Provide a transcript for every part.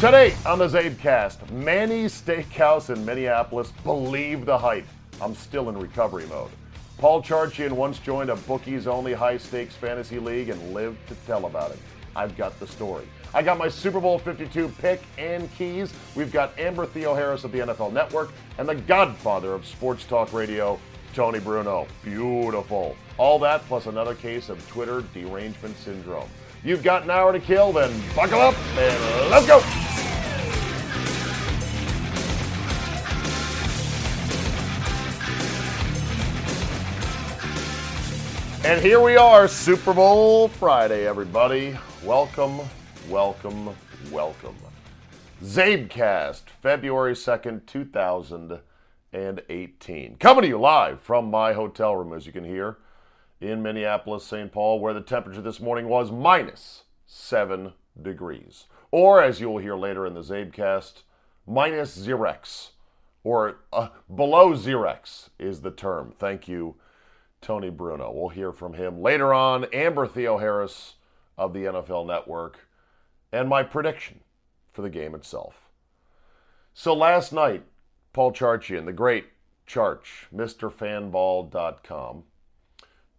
Today on the CzabeCast, Manny's Steakhouse in Minneapolis. Believe the hype. I'm still in recovery mode. Paul Charchian once joined a bookies only high stakes fantasy league and lived to tell about it. I've got the story. I got my Super Bowl 52 pick and keys. We've got Amber Theoharris of the NFL Network and the godfather of sports talk radio, Tony Bruno. Beautiful. All that plus another case of Twitter derangement syndrome. You've got an hour to kill, then buckle up and let's go. And here we are, Super Bowl Friday, everybody. Welcome, welcome, welcome. CzabeCast, February 2nd, 2018. Coming to you live from my hotel room, as you can hear, in Minneapolis, St. Paul, where the temperature this morning was minus 7 degrees. Or, as you'll hear later in the CzabeCast, minus Xerex, or uh, below Xerex is the term. Thank you Tony Bruno. We'll hear from him later on. Amber Theoharris of the NFL Network, and my prediction for the game itself. So last night, Paul Charchian, the great Charch, MrFanball.com,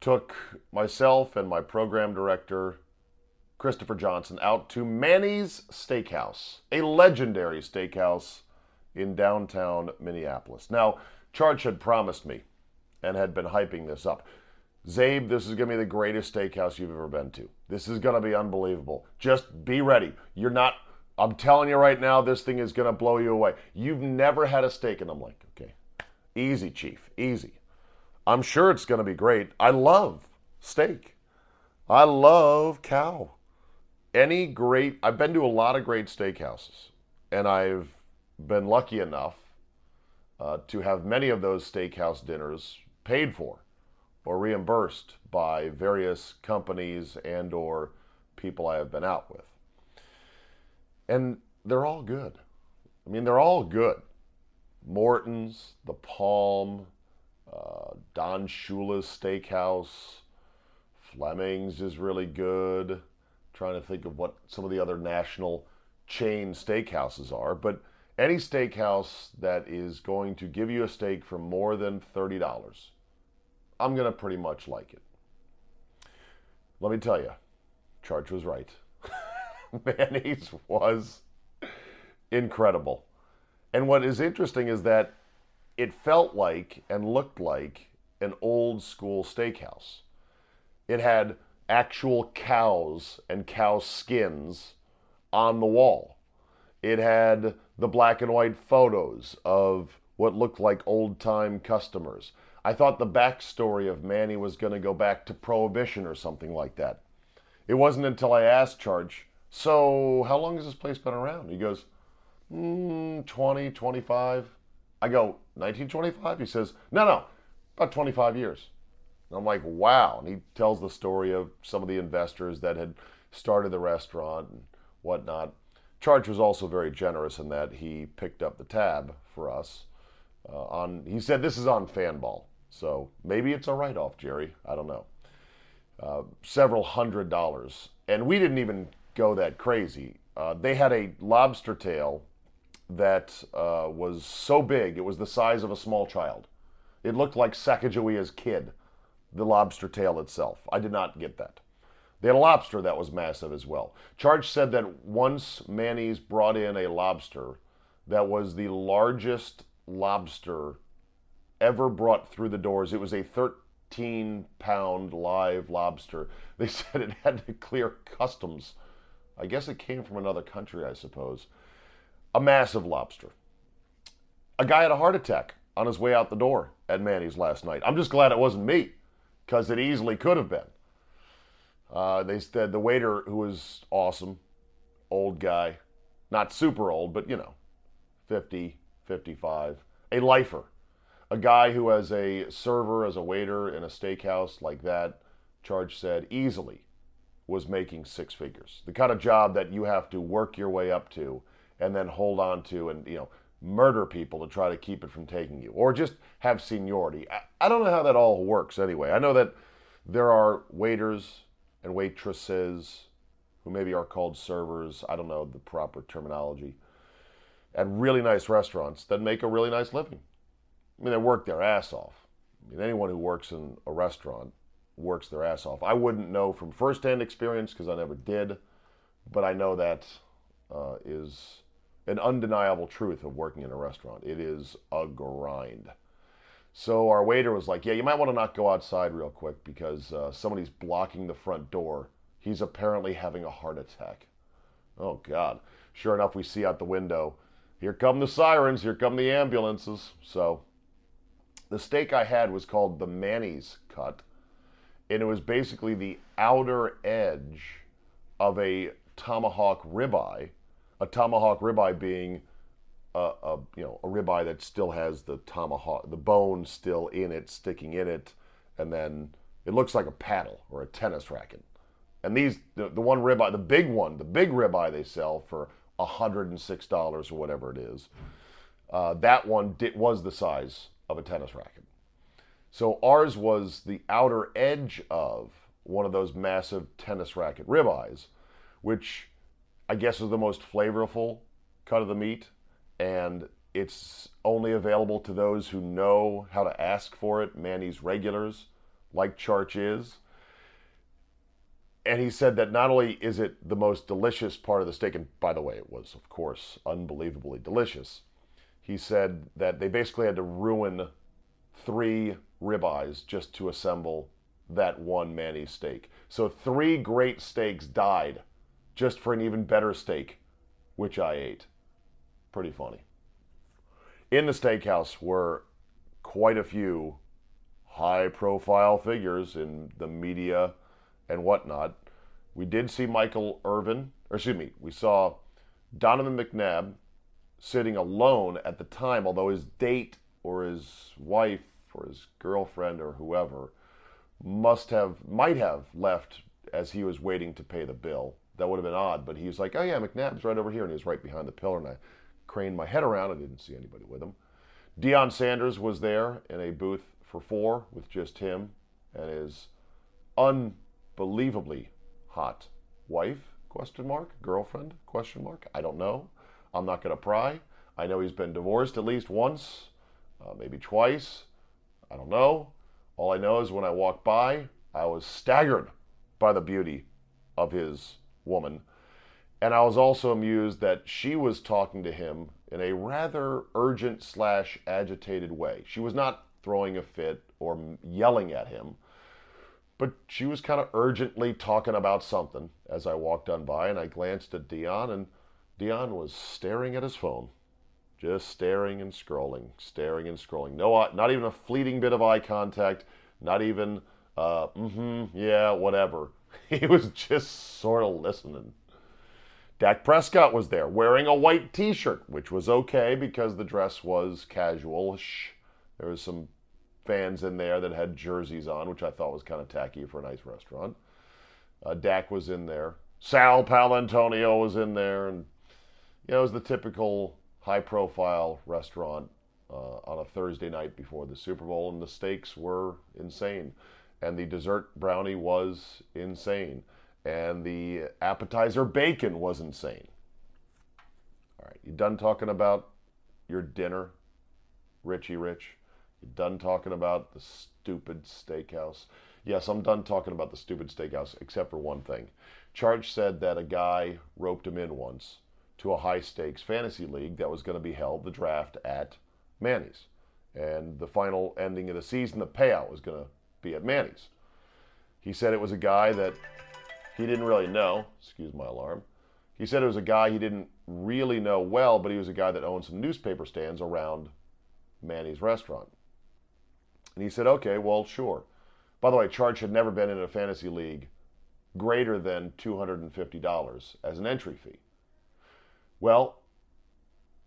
took myself and my program director, Christopher Johnson, out to Manny's Steakhouse, a legendary steakhouse in downtown Minneapolis. Now, Charch had promised me and had been hyping this up. Czabe, this is going to be the greatest steakhouse you've ever been to. This is going to be unbelievable. Just be ready. You're not, I'm telling you right now, this thing is going to blow you away. You've never had a steak. And I'm like, okay, easy, Chief, easy. I'm sure it's going to be great. I love steak. I love cow. Any great, I've been to a lot of great steakhouses, and I've been lucky enough uh, to have many of those steakhouse dinners paid for or reimbursed by various companies and or people I have been out with. And they're all good. I mean, they're all good. Morton's, The Palm, uh, Don Shula's Steakhouse, Fleming's is really good. I'm trying to think of what some of the other national chain steakhouses are, but any steakhouse that is going to give you a steak for more than $30, I'm going to pretty much like it. Let me tell you, Charch was right. Manny's was incredible. And what is interesting is that it felt like and looked like an old school steakhouse. It had actual cows and cow skins on the wall. It had the black and white photos of what looked like old time customers. I thought the backstory of Manny was going to go back to Prohibition or something like that. It wasn't until I asked Charch, so how long has this place been around? He goes, mm, 20, 25. I go, 1925? He says, no, no, about 25 years. And I'm like, wow. And he tells the story of some of the investors that had started the restaurant and whatnot. Charch was also very generous in that he picked up the tab for us. Uh, on he said this is on Fanball, so maybe it's a write-off, Jerry. I don't know. Uh, several hundred dollars, and we didn't even go that crazy. Uh, they had a lobster tail that uh, was so big it was the size of a small child. It looked like Sacagawea's kid, the lobster tail itself. I did not get that. They had a lobster that was massive as well. Charch said that once Manny's brought in a lobster that was the largest lobster ever brought through the doors. It was a 13 pound live lobster. They said it had to clear customs. I guess it came from another country, I suppose. A massive lobster. A guy had a heart attack on his way out the door at Manny's last night. I'm just glad it wasn't me, because it easily could have been. Uh, they said the waiter, who was awesome, old guy, not super old, but you know, 50, 55, a lifer, a guy who, as a server, as a waiter in a steakhouse like that, Charch said easily was making six figures. The kind of job that you have to work your way up to and then hold on to and, you know, murder people to try to keep it from taking you or just have seniority. I, I don't know how that all works anyway. I know that there are waiters and waitresses who maybe are called servers, I don't know the proper terminology, at really nice restaurants that make a really nice living. I mean, they work their ass off. I mean, anyone who works in a restaurant works their ass off. I wouldn't know from firsthand experience because I never did, but I know that uh, is an undeniable truth of working in a restaurant. It is a grind. So our waiter was like, "Yeah, you might want to not go outside real quick because uh, somebody's blocking the front door. He's apparently having a heart attack." Oh God! Sure enough, we see out the window. Here come the sirens. Here come the ambulances. So the steak I had was called the Manny's cut, and it was basically the outer edge of a tomahawk ribeye. A tomahawk ribeye being a, a, you know a ribeye that still has the tomahawk the bone still in it sticking in it and then it looks like a paddle or a tennis racket. And these the, the one ribeye the big one the big ribeye they sell for $106 or whatever it is uh, that one did, was the size of a tennis racket. So ours was the outer edge of one of those massive tennis racket ribeyes which i guess is the most flavorful cut of the meat and it's only available to those who know how to ask for it. Manny's regulars, like Charch is. And he said that not only is it the most delicious part of the steak, and by the way, it was, of course, unbelievably delicious. He said that they basically had to ruin three ribeyes just to assemble that one Manny steak. So three great steaks died just for an even better steak, which I ate pretty funny. In the steakhouse were quite a few high profile figures in the media and whatnot. We did see Michael Irvin, or excuse me, we saw Donovan McNabb sitting alone at the time, although his date or his wife or his girlfriend or whoever must have, might have left as he was waiting to pay the bill. That would have been odd, but he was like, oh yeah, McNabb's right over here, and he was right behind the pillar. And I craned my head around. I didn't see anybody with him. Deion Sanders was there in a booth for four with just him and his unbelievably hot wife question mark girlfriend question mark i don't know i'm not going to pry i know he's been divorced at least once uh, maybe twice i don't know all i know is when i walked by i was staggered by the beauty of his woman and I was also amused that she was talking to him in a rather urgent slash agitated way. She was not throwing a fit or yelling at him, but she was kind of urgently talking about something as I walked on by, and I glanced at Deion and Deion was staring at his phone, just staring and scrolling, staring and scrolling. No, not even a fleeting bit of eye contact, not even, uh, mm-hmm, yeah, whatever. He was just sort of listening. Dak Prescott was there wearing a white t shirt, which was okay because the dress was casual. There was some fans in there that had jerseys on, which I thought was kind of tacky for a nice restaurant. Uh, Dak was in there. Sal Paolantonio was in there. And, you know, it was the typical high profile restaurant uh, on a Thursday night before the Super Bowl, and the steaks were insane. And the dessert brownie was insane and the appetizer bacon was insane. All right, you done talking about your dinner, Richie Rich? You done talking about the stupid steakhouse? Yes, I'm done talking about the stupid steakhouse, except for one thing. Charch said that a guy roped him in once to a high stakes fantasy league that was going to be held, the draft at Manny's. And the final ending of the season, the payout was going to be at Manny's. He said it was a guy that he didn't really know. Excuse my alarm. He said it was a guy he didn't really know well, but he was a guy that owned some newspaper stands around Manny's restaurant. And he said, okay, well, sure. By the way, Charch had never been in a fantasy league greater than $250 as an entry fee. Well,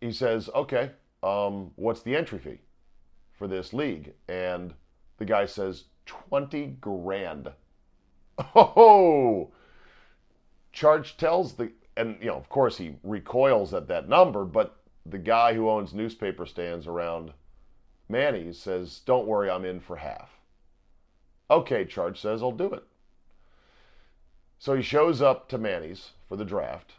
he says, okay, um, what's the entry fee for this league? And the guy says, 20 grand. Oh, Charch tells the, and you know, of course, he recoils at that number, but the guy who owns newspaper stands around Manny's says, Don't worry, I'm in for half. Okay, Charch says, I'll do it. So he shows up to Manny's for the draft.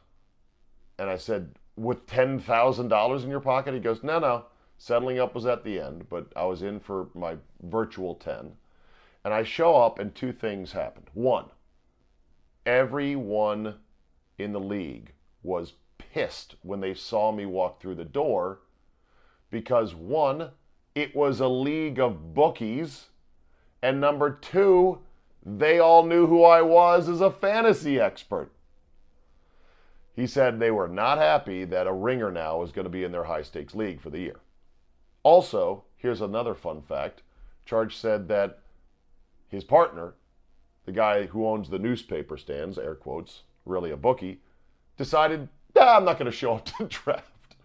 And I said, with $10,000 in your pocket? He goes, no, no. Settling up was at the end, but I was in for my virtual 10. And I show up, and two things happened. One, everyone in the league was pissed when they saw me walk through the door because one, it was a league of bookies, and number two, they all knew who I was as a fantasy expert. He said they were not happy that a ringer now was going to be in their high stakes league for the year. Also, here's another fun fact Charch said that his partner, the guy who owns the newspaper stands, air quotes, really a bookie, decided, nah, I'm not going to show up to the draft.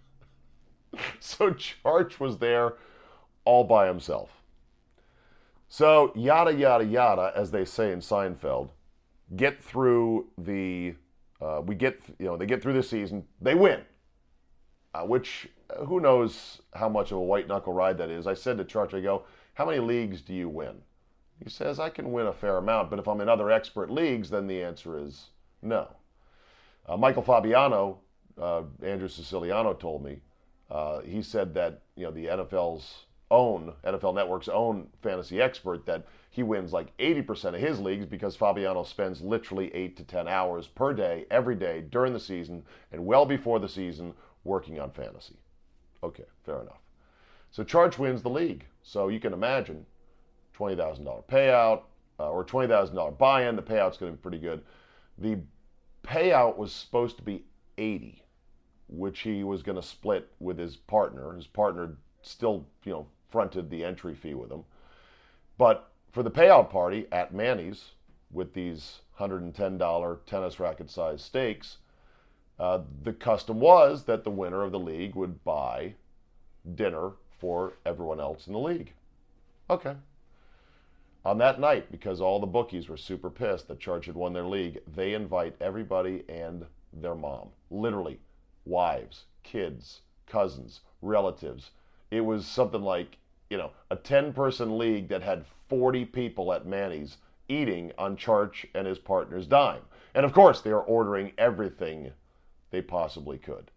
so Charch was there all by himself. So, yada, yada, yada, as they say in Seinfeld, get through the, uh, we get, you know, they get through the season, they win, uh, which uh, who knows how much of a white knuckle ride that is. I said to Charch, I go, how many leagues do you win? He says, I can win a fair amount, but if I'm in other expert leagues, then the answer is no. Uh, Michael Fabiano, uh, Andrew Siciliano told me, uh, he said that you know the NFL's own NFL Network's own fantasy expert that he wins like 80% of his leagues because Fabiano spends literally 8 to 10 hours per day every day during the season and well before the season working on fantasy. Okay, fair enough. So Charch wins the league. So you can imagine $20,000 payout uh, or $20,000 buy-in, the payout's going to be pretty good. The payout was supposed to be 80 which he was going to split with his partner. His partner still, you know, fronted the entry fee with him. But for the payout party at Manny's with these $110 tennis racket size stakes, uh, the custom was that the winner of the league would buy dinner for everyone else in the league. Okay. On that night, because all the bookies were super pissed that Charch had won their league, they invite everybody and their mom. Literally, wives, kids, cousins, relatives. It was something like, you know, a 10 person league that had 40 people at Manny's eating on Charch and his partner's dime. And of course, they are ordering everything they possibly could.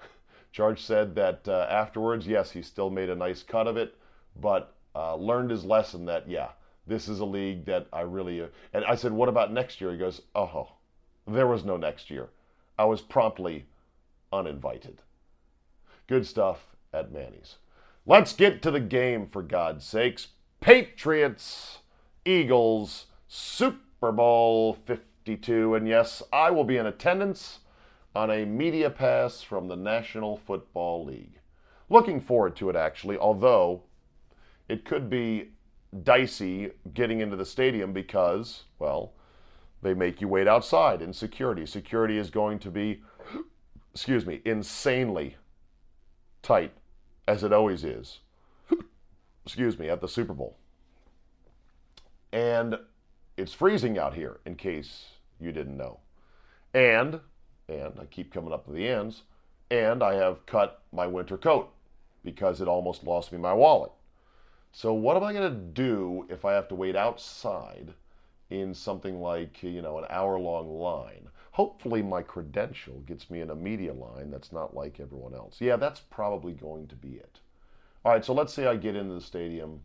Charch said that uh, afterwards, yes, he still made a nice cut of it, but uh, learned his lesson that, yeah, this is a league that I really. Uh, and I said, what about next year? He goes, oh, there was no next year. I was promptly uninvited. Good stuff at Manny's. Let's get to the game, for God's sakes. Patriots, Eagles, Super Bowl 52. And yes, I will be in attendance on a media pass from the National Football League. Looking forward to it, actually, although it could be dicey getting into the stadium because, well, they make you wait outside in security. Security is going to be excuse me, insanely tight, as it always is, excuse me, at the Super Bowl. And it's freezing out here, in case you didn't know. And, and I keep coming up to the ends, and I have cut my winter coat because it almost lost me my wallet. So, what am I going to do if I have to wait outside in something like, you know, an hour long line? Hopefully, my credential gets me in a media line that's not like everyone else. Yeah, that's probably going to be it. All right, so let's say I get into the stadium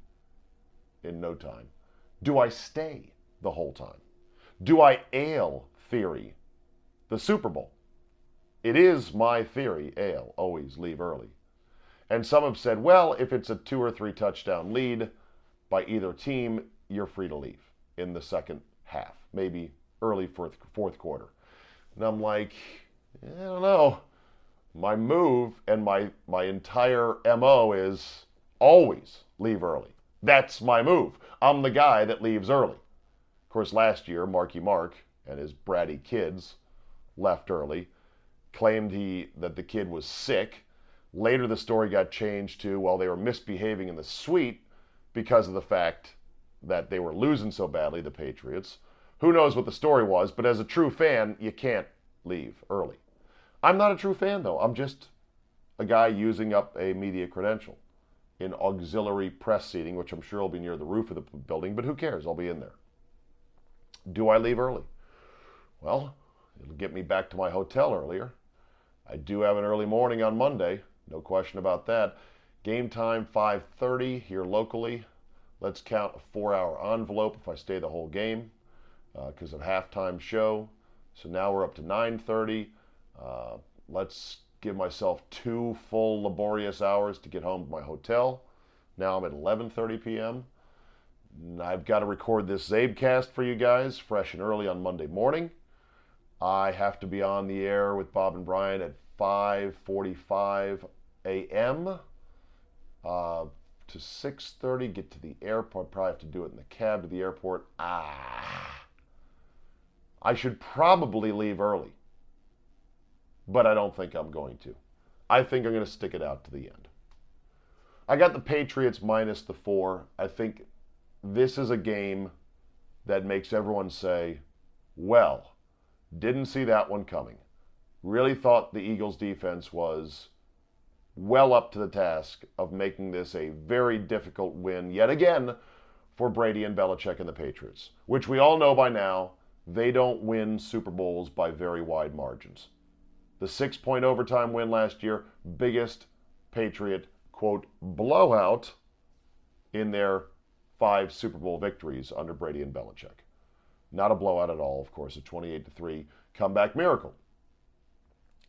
in no time. Do I stay the whole time? Do I ale theory the Super Bowl? It is my theory, ale, always leave early. And some have said, well, if it's a two or three touchdown lead by either team, you're free to leave in the second half, maybe early fourth, fourth quarter. And I'm like, I don't know. My move and my my entire MO is always leave early. That's my move. I'm the guy that leaves early. Of course, last year, Marky Mark and his bratty kids left early, claimed he that the kid was sick. Later, the story got changed to well, they were misbehaving in the suite because of the fact that they were losing so badly, the Patriots. Who knows what the story was, but as a true fan, you can't leave early. I'm not a true fan, though. I'm just a guy using up a media credential in auxiliary press seating, which I'm sure will be near the roof of the building, but who cares? I'll be in there. Do I leave early? Well, it'll get me back to my hotel earlier. I do have an early morning on Monday, no question about that. Game time 5:30 here locally. Let's count a four-hour envelope if I stay the whole game because uh, of halftime show. So now we're up to 9:30. Uh, let's give myself two full laborious hours to get home to my hotel. Now I'm at 11:30 p.m. I've got to record this CzabeCast for you guys, fresh and early on Monday morning. I have to be on the air with Bob and Brian at 5:45 a.m. Uh, to 6:30. Get to the airport. Probably have to do it in the cab to the airport. Ah, I should probably leave early, but I don't think I'm going to. I think I'm going to stick it out to the end. I got the Patriots minus the four. I think this is a game that makes everyone say, well, didn't see that one coming. Really thought the Eagles defense was well up to the task of making this a very difficult win yet again for Brady and Belichick and the Patriots, which we all know by now they don't win Super Bowls by very wide margins. The six point overtime win last year, biggest Patriot, quote, blowout in their five Super Bowl victories under Brady and Belichick. Not a blowout at all, of course, a 28 3 comeback miracle.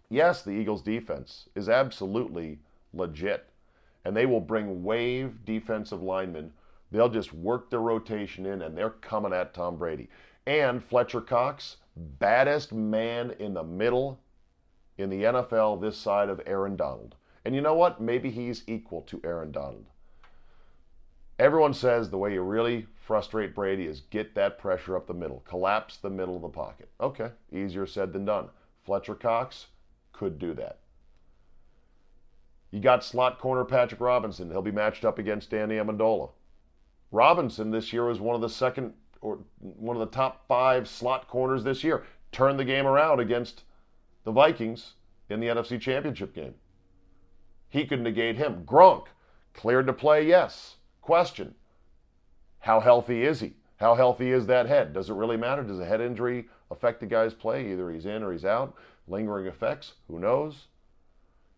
Yes, the Eagles' defense is absolutely legit, and they will bring wave defensive linemen. They'll just work their rotation in, and they're coming at Tom Brady. And Fletcher Cox, baddest man in the middle in the NFL this side of Aaron Donald. And you know what? Maybe he's equal to Aaron Donald. Everyone says the way you really frustrate Brady is get that pressure up the middle, collapse the middle of the pocket. Okay, easier said than done. Fletcher Cox could do that. You got slot corner Patrick Robinson. He'll be matched up against Danny Amendola. Robinson this year was one of the second or one of the top five slot corners this year. Turned the game around against the Vikings in the NFC Championship game. He could negate him. Gronk, cleared to play, yes. Question How healthy is he? How healthy is that head? Does it really matter? Does a head injury affect the guy's play? Either he's in or he's out. Lingering effects? Who knows?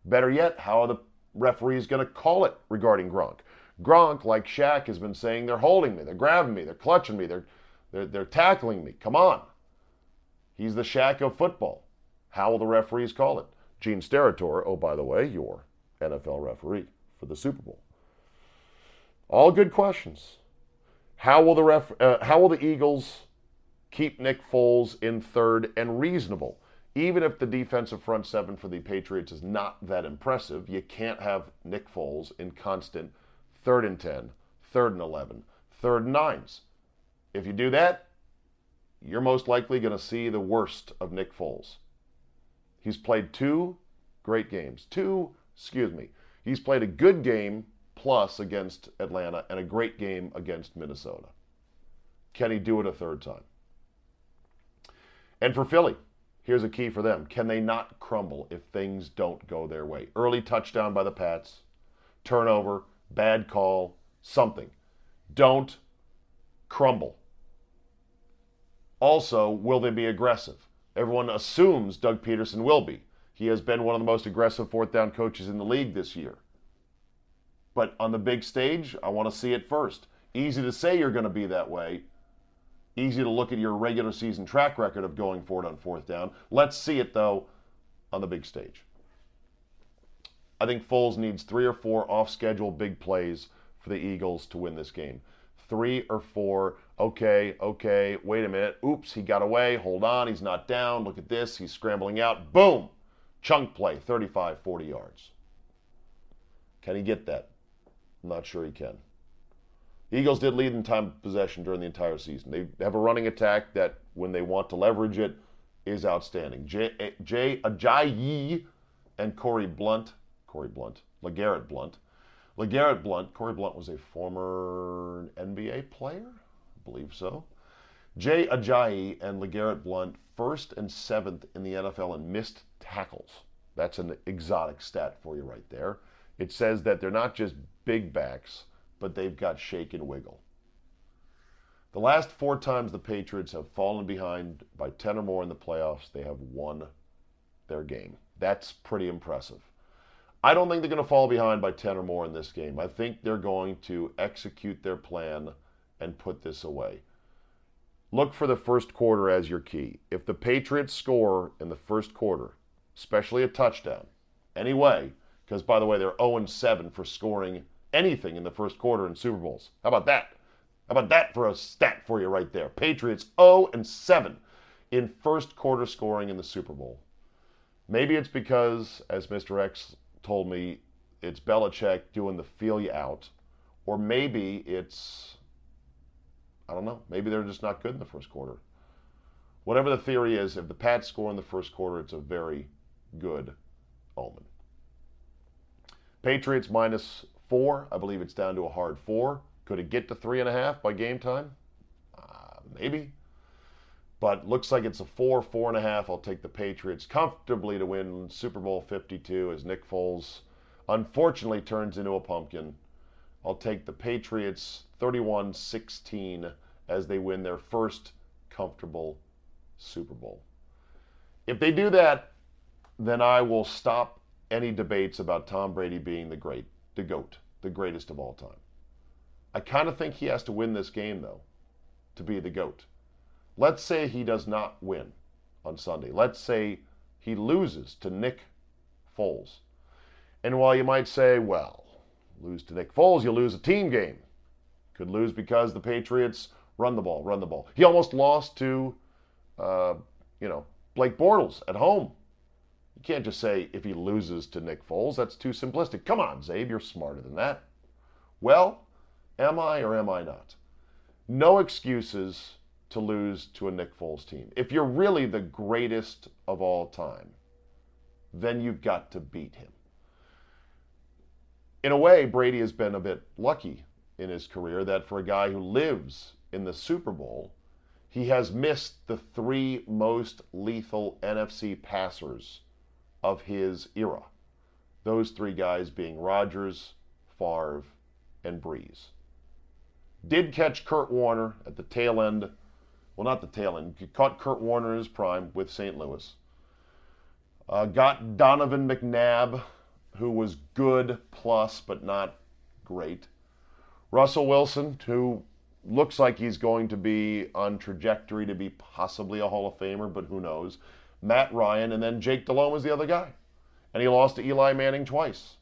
Better yet, how are the referees going to call it regarding Gronk? Gronk, like Shaq, has been saying they're holding me, they're grabbing me, they're clutching me, they're, they're, they're tackling me. Come on. He's the Shaq of football. How will the referees call it? Gene Steratore, oh, by the way, your NFL referee for the Super Bowl. All good questions. How will the ref, uh, how will the Eagles keep Nick Foles in third and reasonable? Even if the defensive front seven for the Patriots is not that impressive, you can't have Nick Foles in constant third and 10, third and 11, third and nines. If you do that, you're most likely going to see the worst of Nick Foles. He's played two great games. Two, excuse me. He's played a good game plus against Atlanta and a great game against Minnesota. Can he do it a third time? And for Philly, here's a key for them. Can they not crumble if things don't go their way? Early touchdown by the Pats, turnover, bad call, something. Don't crumble. Also, will they be aggressive? Everyone assumes Doug Pederson will be. He has been one of the most aggressive fourth down coaches in the league this year. But on the big stage, I want to see it first. Easy to say you're going to be that way. Easy to look at your regular season track record of going for it on fourth down. Let's see it, though, on the big stage. I think Foles needs three or four off schedule big plays for the Eagles to win this game. Three or four, okay, okay, wait a minute. Oops, he got away. Hold on, he's not down. Look at this. He's scrambling out. Boom! Chunk play, 35, 40 yards. Can he get that? I'm not sure he can. The Eagles did lead in time of possession during the entire season. They have a running attack that, when they want to leverage it, is outstanding. Jay, eh, Jay Ajayi and Corey Blunt, Corey Blunt, LeGarrette Blunt. LeGarrette Blunt, Corey Blunt was a former NBA player, I believe so. Jay Ajayi and LeGarrette Blunt, first and seventh in the NFL in missed tackles. That's an exotic stat for you right there. It says that they're not just big backs, but they've got shake and wiggle. The last four times the Patriots have fallen behind by 10 or more in the playoffs, they have won their game. That's pretty impressive. I don't think they're going to fall behind by 10 or more in this game. I think they're going to execute their plan and put this away. Look for the first quarter as your key. If the Patriots score in the first quarter, especially a touchdown, anyway, because by the way, they're 0 7 for scoring anything in the first quarter in Super Bowls. How about that? How about that for a stat for you right there? Patriots 0 and 7 in first quarter scoring in the Super Bowl. Maybe it's because, as Mr. X told me, it's Belichick doing the feel you out, or maybe it's, I don't know, maybe they're just not good in the first quarter. Whatever the theory is, if the Pats score in the first quarter, it's a very good omen. Patriots minus four. I believe it's down to a hard four. Could it get to three and a half by game time? Uh, maybe. But looks like it's a four, four and a half. I'll take the Patriots comfortably to win Super Bowl 52 as Nick Foles unfortunately turns into a pumpkin. I'll take the Patriots 31 16 as they win their first comfortable Super Bowl. If they do that, then I will stop any debates about Tom Brady being the great, the GOAT, the greatest of all time. I kind of think he has to win this game, though, to be the GOAT. Let's say he does not win on Sunday. Let's say he loses to Nick Foles. And while you might say, well, lose to Nick Foles, you lose a team game. Could lose because the Patriots run the ball, run the ball. He almost lost to, uh, you know, Blake Bortles at home. You can't just say if he loses to Nick Foles. That's too simplistic. Come on, Czabe, you're smarter than that. Well, am I or am I not? No excuses to lose to a Nick Foles team. If you're really the greatest of all time, then you've got to beat him. In a way, Brady has been a bit lucky in his career that for a guy who lives in the Super Bowl, he has missed the three most lethal NFC passers of his era. Those three guys being Rodgers, Favre, and Brees. Did catch Kurt Warner at the tail end well, not the tail end. Caught Kurt Warner in his prime with St. Louis. Uh, got Donovan McNabb, who was good plus, but not great. Russell Wilson, who looks like he's going to be on trajectory to be possibly a Hall of Famer, but who knows. Matt Ryan, and then Jake Delhomme was the other guy. And he lost to Eli Manning twice.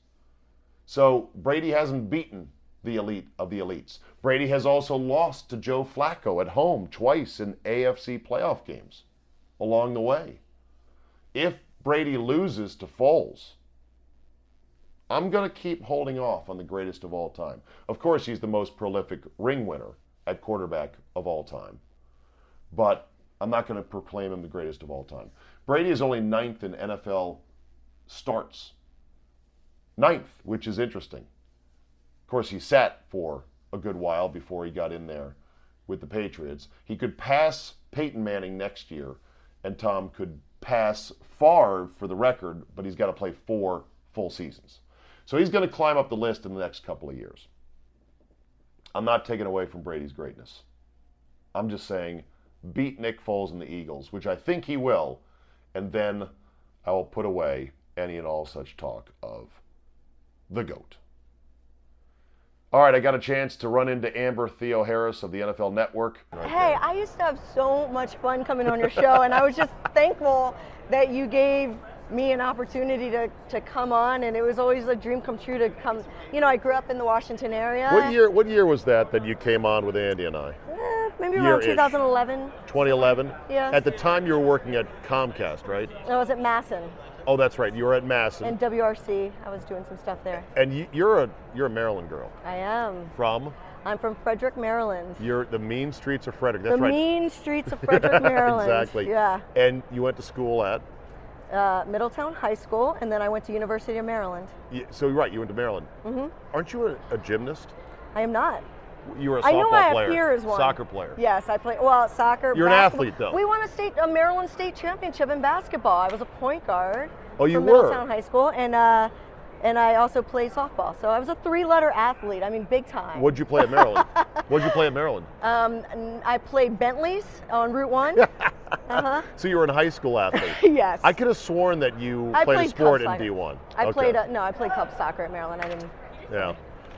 So Brady hasn't beaten the elite of the elites. Brady has also lost to Joe Flacco at home twice in AFC playoff games along the way. If Brady loses to Foles, I'm going to keep holding off on the greatest of all time. Of course, he's the most prolific ring winner at quarterback of all time. But I'm not going to proclaim him the greatest of all time. Brady is only ninth in NFL starts. Ninth, which is interesting. Of course, he sat for a good while before he got in there with the Patriots. He could pass Peyton Manning next year, and Tom could pass Favre for the record, but he's got to play four full seasons. So he's going to climb up the list in the next couple of years. I'm not taking away from Brady's greatness. I'm just saying beat Nick Foles and the Eagles, which I think he will, and then I will put away any and all such talk of the GOAT. All right, I got a chance to run into Amber Theoharris of the NFL Network. Right hey, there. I used to have so much fun coming on your show, and I was just thankful that you gave me an opportunity to, to come on, and it was always a dream come true to come. You know, I grew up in the Washington area. What year? What year was that that you came on with Andy and I? Uh, Maybe around 2011. 2011. Yeah. At the time, you were working at Comcast, right? I was at MASN. Oh, that's right. You were at MASN. And WRC. I was doing some stuff there. And you, you're a you're a Maryland girl. I am. From? I'm from Frederick, Maryland. You're the mean streets of Frederick. That's the right. The mean streets of Frederick, Maryland. exactly. Yeah. And you went to school at? Uh, Middletown High School, and then I went to University of Maryland. Yeah, so you're right, you went to Maryland. Mm-hmm. Aren't you a, a gymnast? I am not. You were a softball I know I player. appear as one. Soccer player. Yes, I play. Well, soccer. You're basketball. an athlete, though. We won a state, a Maryland state championship in basketball. I was a point guard. Oh, you from were. Middletown High School, and uh, and I also played softball. So I was a three-letter athlete. I mean, big time. What'd you play at Maryland? What'd you play at Maryland? Um, I played Bentley's on Route One. uh-huh. So you were in high school athlete. yes. I could have sworn that you I played a sport in. D1. I Okay. played uh, no, I played club soccer at Maryland. I didn't. Yeah.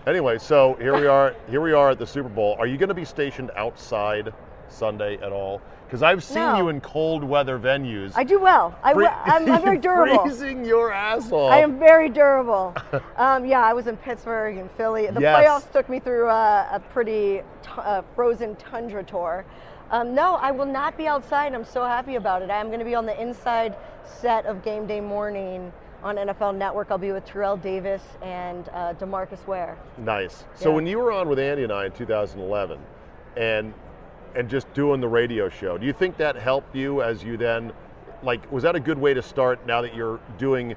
Anyway, so here we are. Here we are at the Super Bowl. Are you going to be stationed outside Sunday at all? Because I've seen No. you in cold weather venues. I do well. I, am I'm very durable. Freezing your ass off. I am very durable. um, yeah, I was in Pittsburgh and Philly. The Yes. playoffs took me through a, a pretty t- uh, frozen tundra tour. Um, no, I will not be outside. I'm so happy about it. I'm going to be on the inside set of Game Day Morning on NFL Network. I'll be with Terrell Davis and uh, DeMarcus Ware. Nice. So Yeah. when you were on with Andy and I in 2011, and and just doing the radio show, do you think that helped you as you then, like, was that a good way to start? Now that you're doing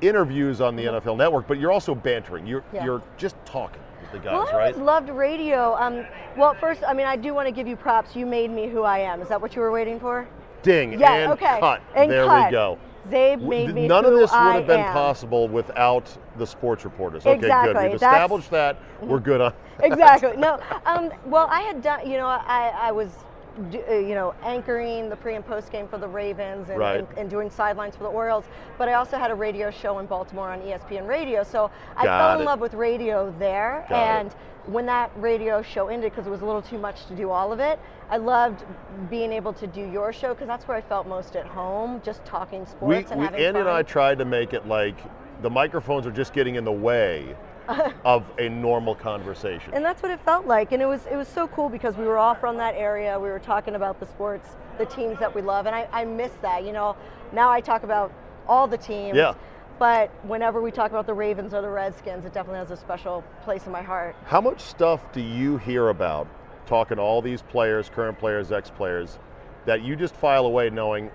interviews on the NFL Network, but you're also bantering. You're Mm-hmm. Yeah. you're just talking with the guys, Well, I right? loved radio. Um, well, first, I mean, I do want to give you props. You made me who I am. Is that what you were waiting for? Ding Yeah. and okay. cut. And there cut. we go. Czabe made me None of this would I have been am. possible without the sports reporters. Okay, good. We've That's- established that. We're good on. exactly. No. Um, well, I had done. You know, I, I was, uh, you know, anchoring the pre and post game for the Ravens and, Right. and, and doing sidelines for the Orioles. But I also had a radio show in Baltimore on ESPN Radio. So I Got fell it. in love with radio there. Got it. and when that radio show ended, because it was a little too much to do all of it, I loved being able to do your show because that's where I felt most at home, just talking We, sports and we having Andy fun. and I tried to make it like the microphones are just getting in the way of a normal conversation. And that's what it felt like. And it was it was so cool because we were all from that area. We were talking about the sports, the teams that we love. And I, I miss that. You know, now I talk about all the teams. Yeah. But whenever we talk about the Ravens or the Redskins, it definitely has a special place in my heart. How much stuff do you hear about talking to all these players, current players, ex players, that you just file away knowing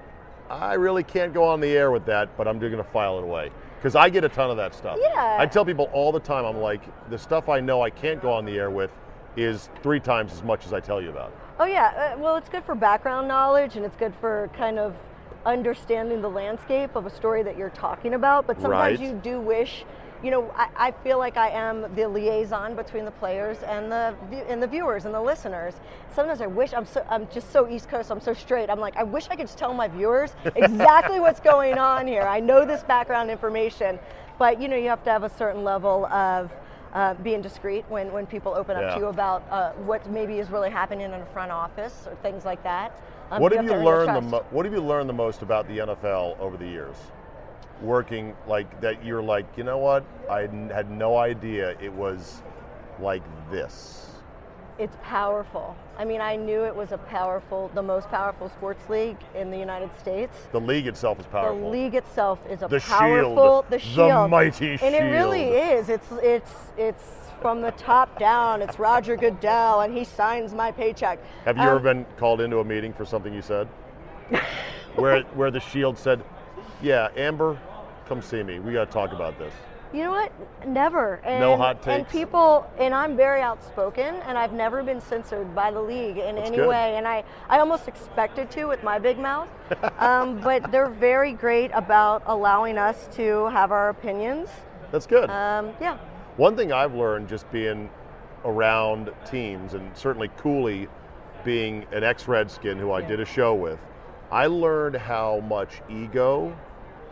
I really can't go on the air with that, but I'm just going to file it away? Because I get a ton of that stuff. Yeah. I tell people all the time, I'm like, the stuff I know I can't go on the air with is three times as much as I tell you about. Oh yeah, uh, well it's good for background knowledge and it's good for kind of understanding the landscape of a story that you're talking about. But sometimes Right. you do wish, you know, I, I feel like I am the liaison between the players and the and the viewers and the listeners. Sometimes I wish I'm so I'm just so East Coast. I'm so straight. I'm like I wish I could just tell my viewers exactly what's going on here. I know this background information, but you know you have to have a certain level of uh, being discreet when, when people open up Yeah. to you about uh, what maybe is really happening in a front office or things like that. Um, what have you to earn their learned the mo- What have you learned the most about the NFL over the years? Working like that, you're like, you know what? i had no idea it was like this. It's powerful. I mean, I knew it was a powerful, the most powerful sports league in the United States. The league itself is powerful. The league itself is a The powerful, shield. the The shield, mighty and it really is. It's it's it's from the top down. It's Roger Goodell, and he signs my paycheck. Have you Um, ever been called into a meeting for something you said? where where the shield said, "Yeah, Amber, come see me. We got to talk about this." You know what? Never. And, No hot takes. And people, and I'm very outspoken, and I've never been censored by the league in That's any good. way. And I, I almost expected to with my big mouth. um, but they're very great about allowing us to have our opinions. That's good. Um, yeah. One thing I've learned just being around teams, and certainly Cooley being an ex Redskin who I Yeah. did a show with, I learned how much ego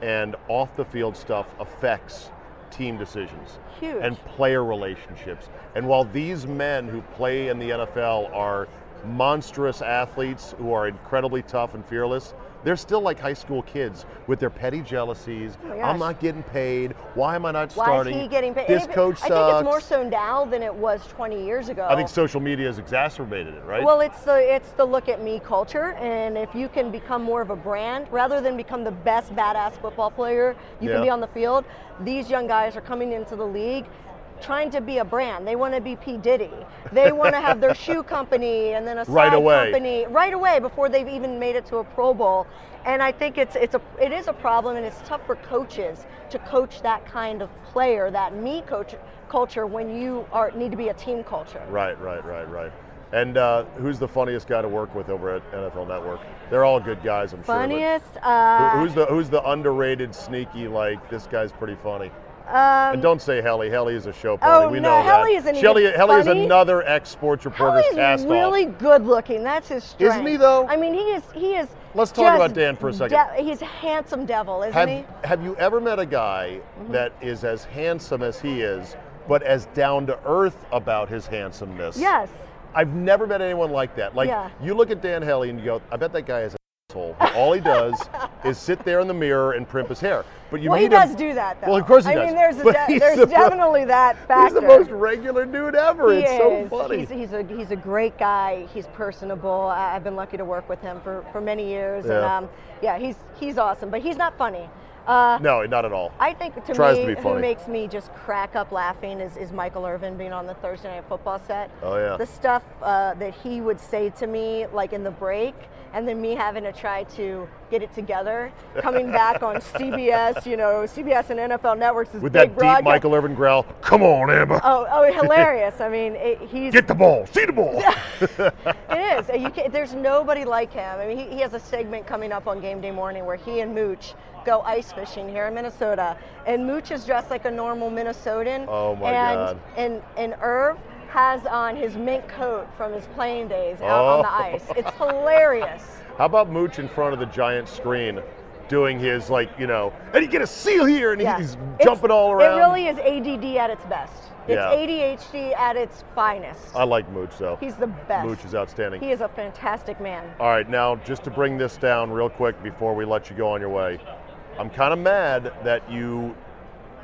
and off the field stuff affects team decisions Huge. and player relationships. And while these men who play in the NFL are monstrous athletes who are incredibly tough and fearless, they're still like high school kids with their petty jealousies. Oh I'm not getting paid. Why am I not Why starting? Why is he getting paid? This And coach I sucks. think it's more so now than it was 20 years ago. I think social media has exacerbated it, right? Well, it's the it's the look at me culture, and if you can become more of a brand rather than become the best badass football player you Yeah. can be on the field, these young guys are coming into the league trying to be a brand. They want to be P Diddy. They want to have their shoe company and then a Right away. company right away before they've even made it to a Pro Bowl. And I think it's it's a it is a problem, and it's tough for coaches to coach that kind of player, that me coach culture when you are need to be a team culture. right, right, right, right. And uh, who's the funniest guy to work with over at NFL Network? They're all good guys, I'm sure. but Funniest. Uh, who- who's the who's the underrated, sneaky? Like this guy's pretty funny. And don't say Hellie. Hellie is a show pony. Oh, we no, know Hellie that. isn't Hellie, even Hellie is another ex-sports reporter's Hellie's cast really off. good looking. That's his strength. Isn't he, though? I mean, he is. He is. Let's talk about Dan for a second. de- he's a handsome devil, isn't Have, he? have you ever met a guy Mm-hmm. that is as handsome as he is, but as down to earth about his handsomeness? Yes. I've never met anyone like that. Like Yeah. you look at Dan Hellie and you go, I bet that guy is an asshole. All he does is sit there in the mirror and primp his hair. But you well, he him. does do that, though. Well, of course he I does. mean, there's, a de- there's the definitely that He's factor. the most regular dude ever. He it's so is. funny. He's, he's a he's a great guy. He's personable. I- I've been lucky to work with him for, for many years, and Yeah. um, yeah, he's he's awesome. But he's not funny. Uh, no, not at all. I think to Tries me, to who makes me just crack up laughing is, is Michael Irvin being on the Thursday Night Football set. Oh, yeah. The stuff uh, that he would say to me, like in the break, and then me having to try to get it together, coming back on CBS, you know, CBS and NFL networks is With big that deep broadcast. Michael Irvin growl, come on, Amber. Oh, oh, hilarious! I mean, it, he's Get the ball. See the ball. it is. You can, there's nobody like him. I mean, he, he has a segment coming up on game day morning where he and Mooch go ice fishing here in Minnesota, and Mooch is dressed like a normal Minnesotan. Oh, my and, God. And and Irv has on his mink coat from his playing days out on the Oh. ice. It's hilarious. How about Mooch in front of the giant screen doing his, like, you know, and you get a seal here and Yeah. he's It's- jumping all around? It really is ADD at its best. It's Yeah. ADHD at its finest. I like Mooch, though. He's the best. Mooch is outstanding. He is a fantastic man. All right, now just to bring this down real quick before we let you go on your way, I'm kind of mad that you,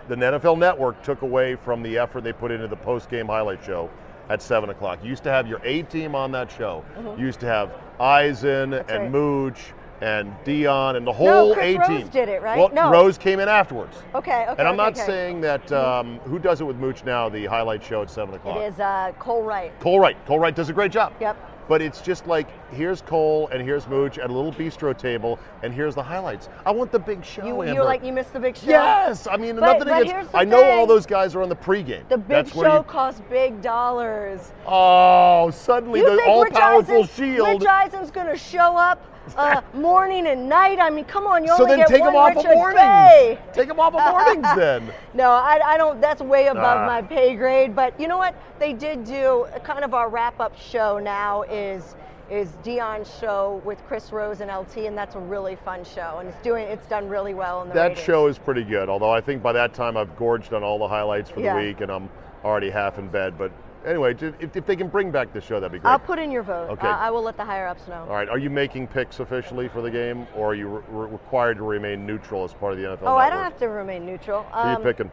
the NFL Network, took away from the effort they put into the post-game highlight show at seven o'clock. You used to have your A team on that show. You used to have Eisen and Mm-hmm. right. Mooch and Deion and the whole A Rose team. did it, right? Well, No. Rose came in afterwards. Okay, okay. And I'm okay, not okay. saying that um, who does it with Mooch now, the highlight show at seven o'clock. It is uh, Cole Wright. Cole Wright. Cole Wright does a great job. Yep. But it's just like here's Cole and here's Mooch at a little bistro table, and here's the highlights. I want the big show. You, you like you missed the big show. Yes, I mean But- nothing but against. here's the I know all those guys are on the pregame. The big That's show you- costs big dollars. oh, suddenly You the all-powerful Shield. Rich Eisen's going to show up uh, morning and night? I mean, come on, you so only then get take one them off of a mornings. day. Take them off of mornings then. No, I, I don't. That's way above Ah. my pay grade. But you know what? They did do kind of our wrap-up show. Now is is Deion's show with Chris Rose and LT, and that's a really fun show, and it's doing it's done really well in the That ratings. show is pretty good. Although I think by that time I've gorged on all the highlights for Yeah. the week, and I'm already half in bed. But anyway, if, if they can bring back the show, that'd be great. I'll put in your vote. Okay. I, I will let the higher ups know. All right. Are you making picks officially for the game, or are you re- re- required to remain neutral as part of the NFL? Oh, I don't have to remain neutral. Who are you Um, picking?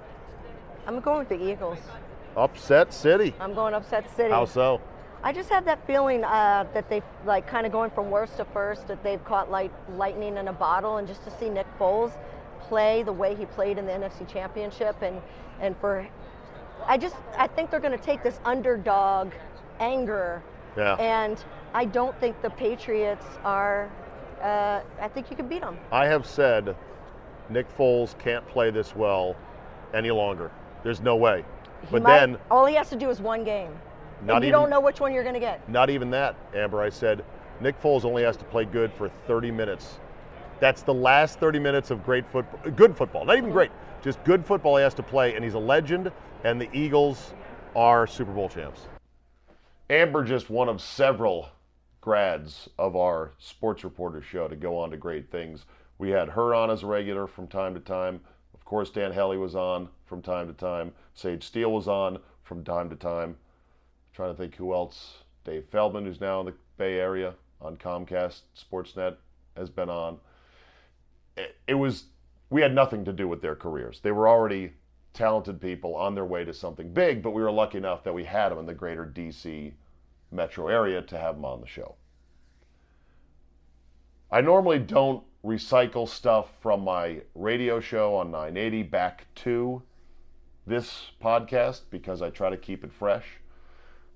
I'm going with the Eagles. Upset City. I'm going upset city. How so? I just have that feeling uh, that they like kind of going from worst to first that they've caught like lightning in a bottle, and just to see Nick Foles play the way he played in the NFC Championship, and and for I just I think they're going to take this underdog anger, Yeah. and I don't think the Patriots are. Uh, I think you can beat them. I have said Nick Foles can't play this well any longer. There's no way. But then, all he has to do is one game. Not and you even- don't know which one you're going to get. not even that, Amber. I said Nick Foles only has to play good for 30 minutes. That's the last 30 minutes of great football, good football, not even great, just good football he has to play, and he's a legend, and the Eagles are Super Bowl champs. Amber just one of several grads of our sports reporter show to go on to great things. We had her on as a regular from time to time. Of course, Dan Hellie was on from time to time. Sage Steele was on from time to time. trying to think who else. Dave Feldman, who's now in the Bay Area on Comcast Sportsnet, has been on. It, it was we had nothing to do with their careers. They were already talented people on their way to something big, but we were lucky enough that we had them in the greater DC metro area to have them on the show. I normally don't recycle stuff from my radio show on 980 back to this podcast because I try to keep it fresh.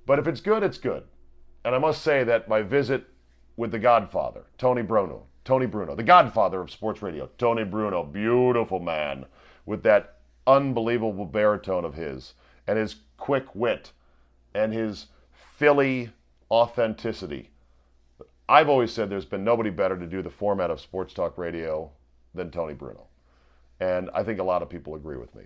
But if it's good, it's good. And I must say that my visit with the Godfather, Tony Bruno, Tony Bruno, the Godfather of sports radio, Tony Bruno, beautiful man with that unbelievable baritone of his and his quick wit and his Philly authenticity. I've always said there's been nobody better to do the format of sports talk radio than Tony Bruno. And I think a lot of people agree with me.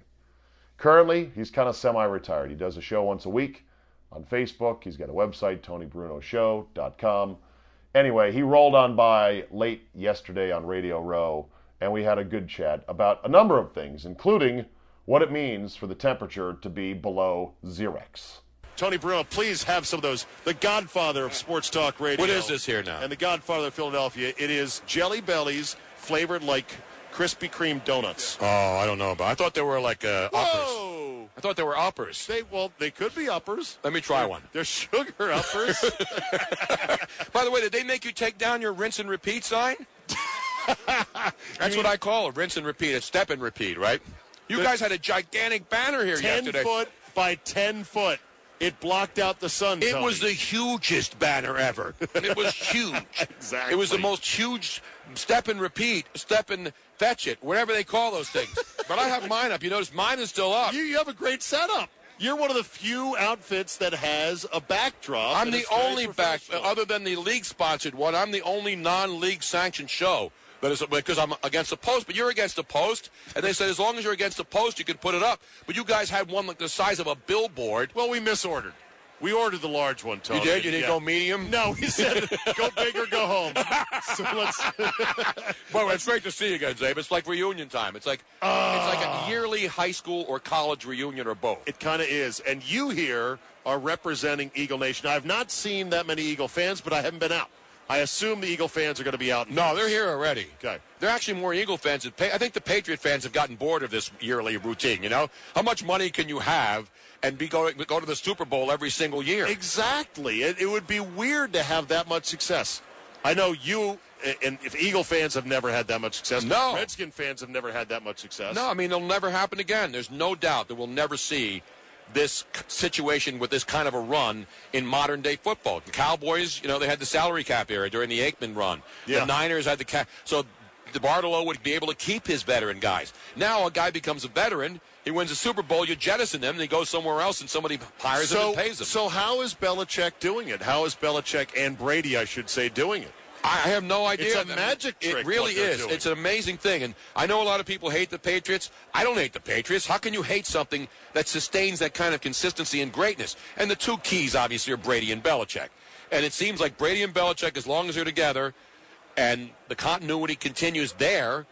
Currently, he's kind of semi retired. He does a show once a week on Facebook. He's got a website, TonyBrunoShow.com. Anyway, he rolled on by late yesterday on Radio Row, and we had a good chat about a number of things, including what it means for the temperature to be below Xerex. Tony Bruno, please have some of those. The godfather of sports talk radio. What is this here now? And the godfather of Philadelphia. It is Jelly Bellies flavored like Krispy Kreme donuts. Oh, I don't know about. I thought they were like uh, uppers. Whoa! I thought they were uppers. They well, they could be uppers. Let me try one. They're sugar uppers. By the way, did they make you take down your rinse and repeat sign? That's what I call it, rinse and repeat. It's step and repeat, right? You guys had a gigantic banner here ten yesterday. foot by ten foot. It blocked out the sun. It Tony. was the hugest banner ever. It was huge. Exactly. It was the most huge step and repeat, step and fetch it, whatever they call those things. but I have mine up. You notice mine is still up. You, you have a great setup. You're one of the few outfits that has a backdrop. I'm the only back, other than the league sponsored one, I'm the only non league sanctioned show. That is because I'm against the post, but you're against the post, and they said as long as you're against the post, you can put it up. But you guys had one like the size of a billboard. Well, we misordered. We ordered the large one, Tony. You did? You didn't Yeah. go medium? No, he said go big or go home. So let's. Well, it's great to see you again, Czabe. It's like reunion time. It's like it's like a ah. yearly high school or college reunion or both. It kind of is. And you here are representing Eagle Nation. I've not seen that many Eagle fans, but I haven't been out. I assume the Eagle fans are going to be out. No, they're here already. Okay. They're actually more Eagle fans. Than I think the Patriot fans have gotten bored of this yearly routine. You know, how much money can you have and be go go to the Super Bowl every single year? Exactly. It, it would be weird to have that much success. I know you, and if Eagle fans have never had that much success, No. Redskin fans have never had that much success. No, I mean it'll never happen again. There's no doubt that we'll never see this situation with this kind of a run in modern day football. The Cowboys, you know, they had the salary cap era during the Aikman run. Yeah. The Niners had the cap. So DeBartolo would be able to keep his veteran guys. Now a guy becomes a veteran. He wins a Super Bowl. You jettison him, and he goes somewhere else, and somebody hires him and pays him. so how is Belichick doing it? How is Belichick and Brady, I should say, doing it? I have no idea. It's a I mean, magic It really is. doing. It's an amazing thing. And I know a lot of people hate the Patriots. I don't hate the Patriots. How can you hate something that sustains that kind of consistency and greatness? And the two keys, obviously, are Brady and Belichick. And it seems like Brady and Belichick, as long as they're together and the continuity continues there,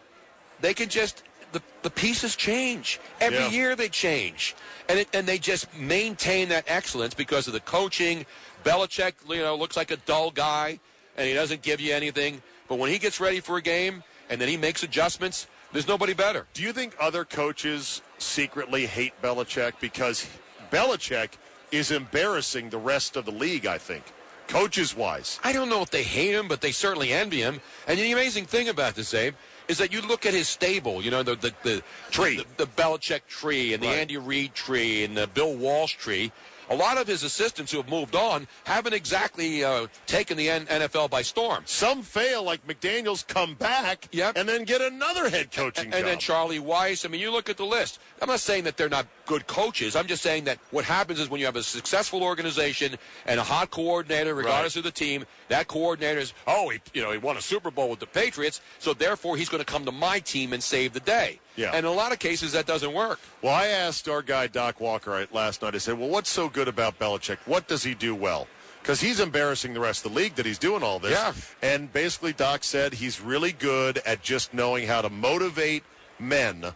they can just the, the pieces change every Yeah. year they change and it, and they just maintain that excellence because of the coaching Belichick you know looks like a dull guy and he doesn't give you anything but when he gets ready for a game and then he makes adjustments there's nobody better Do you think other coaches secretly hate Belichick because Belichick is embarrassing the rest of the league? I think, coaches wise. I don't know if they hate him, but they certainly envy him. And the amazing thing about this, Czabe, is that you look at his stable, you know, the the, the Tree. the, the Belichick tree and the Right. Andy Reid tree and the Bill Walsh tree. A lot of his assistants who have moved on haven't exactly uh, taken the N- NFL by storm. Some fail, like McDaniels, come back Yep. and then get another head coaching And job. then Charlie Weis. I mean, you look at the list. I'm not saying that they're not good coaches. I'm just saying that what happens is when you have a successful organization and a hot coordinator, regardless of the team, that coordinator is, oh, he, you know, he won a Super Bowl with the Patriots, so therefore he's going to come to my team and save the day. Yeah. And in a lot of cases, that doesn't work. Well, I asked our guy Doc Walker last night. I said, "Well, what's so good about Belichick? What does he do well?" Because he's embarrassing the rest of the league that he's doing all this. Yeah. And basically, Doc said he's really good at just knowing how to motivate men,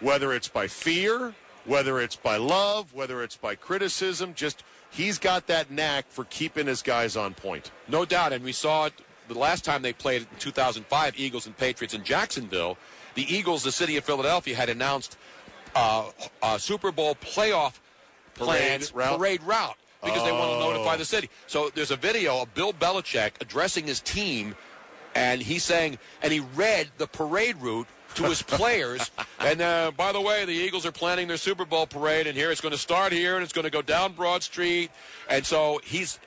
whether it's by fear, whether it's by love, whether it's by criticism. Just he's got that knack for keeping his guys on point. No doubt, and we saw it the last time they played in 2005, Eagles and Patriots in Jacksonville. The Eagles, the city of Philadelphia, had announced uh, a Super Bowl playoff plans route? parade route because they want to Oh. notify the city. So there's a video of Bill Belichick addressing his team, and he's saying, and he read the parade route to his players. And uh, by the way, the Eagles are planning their Super Bowl parade, and here it's going to start here, and it's going to go down Broad Street. And so he's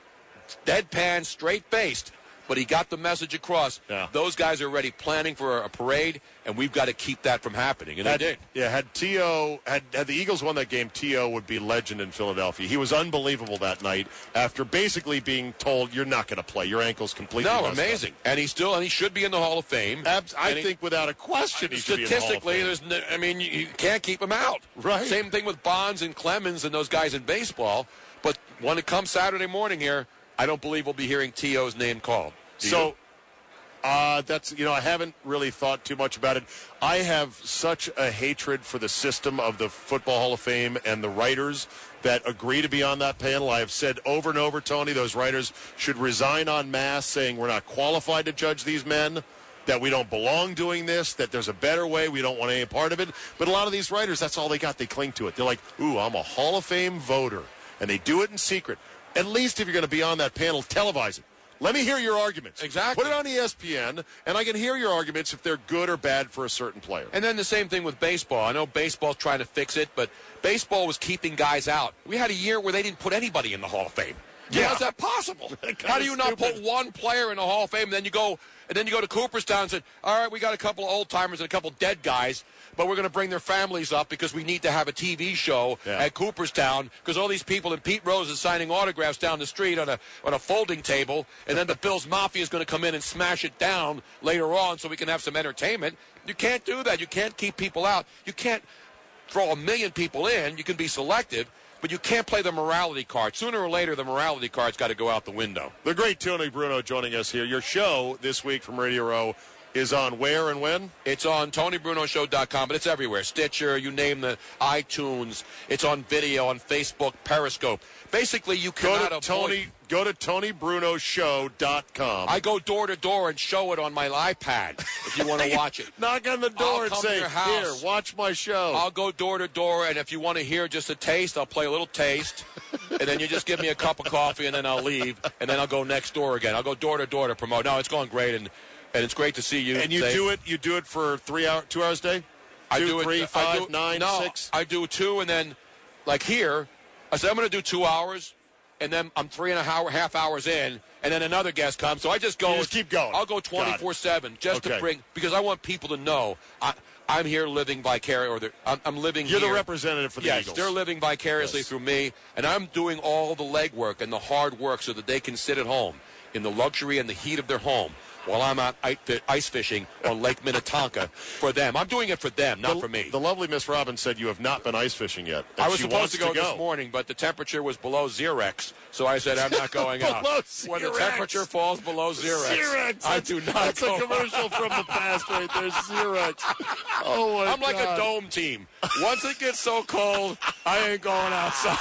deadpan, straight faced, but he got the message across. Yeah. Those guys are already planning for a parade, and we've got to keep that from happening. And Had, they did. Yeah, had T.O. Had, had the Eagles won that game, T.O. would be legend in Philadelphia. He was unbelievable that night after basically being told, you're not going to play. Your ankle's completely No, messed up." amazing. And he still, and he should be in the Hall of Fame. Abs- I he- think without a question he should be in the Hall of Statistically, Fame. there's, no, I mean, you, you can't keep him out. Right. Same thing with Bonds and Clemens and those guys in baseball. But when it comes Saturday morning here, I don't believe we'll be hearing T.O.'s name called. So, uh, that's you know I haven't really thought too much about it. I have such a hatred for the system of the Football Hall of Fame and the writers that agree to be on that panel. I have said over and over, Tony, those writers should resign en masse, saying we're not qualified to judge these men. That we don't belong doing this, that there's a better way, we don't want any part of it. But a lot of these writers, that's all they got. They cling to it. They're like, ooh, I'm a Hall of Fame voter. And they do it in secret. At least if you're going to be on that panel, televise it. Let me hear your arguments. Exactly. Put it on ESPN, and I can hear your arguments if they're good or bad for a certain player. And then the same thing with baseball. I know baseball's trying to fix it, but baseball was keeping guys out. We had a year where they didn't put anybody in the Hall of Fame. Yeah. How's that possible? How do you not stupid. put one player in the Hall of Fame and then you go and then you go to Cooperstown and say, "All right, we got a couple of old timers and a couple dead guys, but we're going to bring their families up because we need to have a TV show Yeah. at Cooperstown because all these people and Pete Rose is signing autographs down the street on a on a folding table, and then the Bills Mafia is going to come in and smash it down later on so we can have some entertainment. You can't do that. You can't keep people out. You can't throw a million people in. You can be selective, but you can't play the morality card. Sooner or later, the morality card's got to go out the window. The great Tony Bruno joining us here. Your show this week from Radio Row is on where and when? It's on TonyBrunoShow.com, but it's everywhere. Stitcher, you name the iTunes. It's on video, on Facebook, Periscope. Basically, you cannot Go to avoid- Tony. Go to TonyBrunoShow.com. I go door to door and show it on my iPad if you want to watch it. Knock on the door I'll and say, "Here, watch my show." I'll go door to door, and if you want to hear just a taste, I'll play a little taste, and then you just give me a cup of coffee, and then I'll leave, and then I'll go next door again. I'll go door to door to promote. No, it's going great, and and it's great to see you. and you Say- do it. You do it for three hour, two hours a day. I Two, do it. three, I do- nine, no, six? I do two, and then like here, I said I'm going to do two hours, and then I'm three and a half, half hours in, and then another guest comes. So I just go. You just keep going. I'll go 24 seven just Okay. to bring because I want people to know I, I'm here living vicariously, or I'm, I'm living. You're the representative for the yes, Eagles. they're living vicariously Yes. through me, and I'm doing all the legwork and the hard work so that they can sit at home in the luxury and the heat of their home while I'm out ice fishing on Lake Minnetonka for them. I'm doing it for them, not the, for me. The lovely Miss Robbins said you have not been ice fishing yet. I was supposed wants to go, this morning, but the temperature was below Xerex, so I said I'm not going out. When the temperature falls below Xerex, Xerex. I do not That's go a commercial from the past right there. Xerox. Oh my I'm like a dome team. Once it gets so cold, I ain't going outside.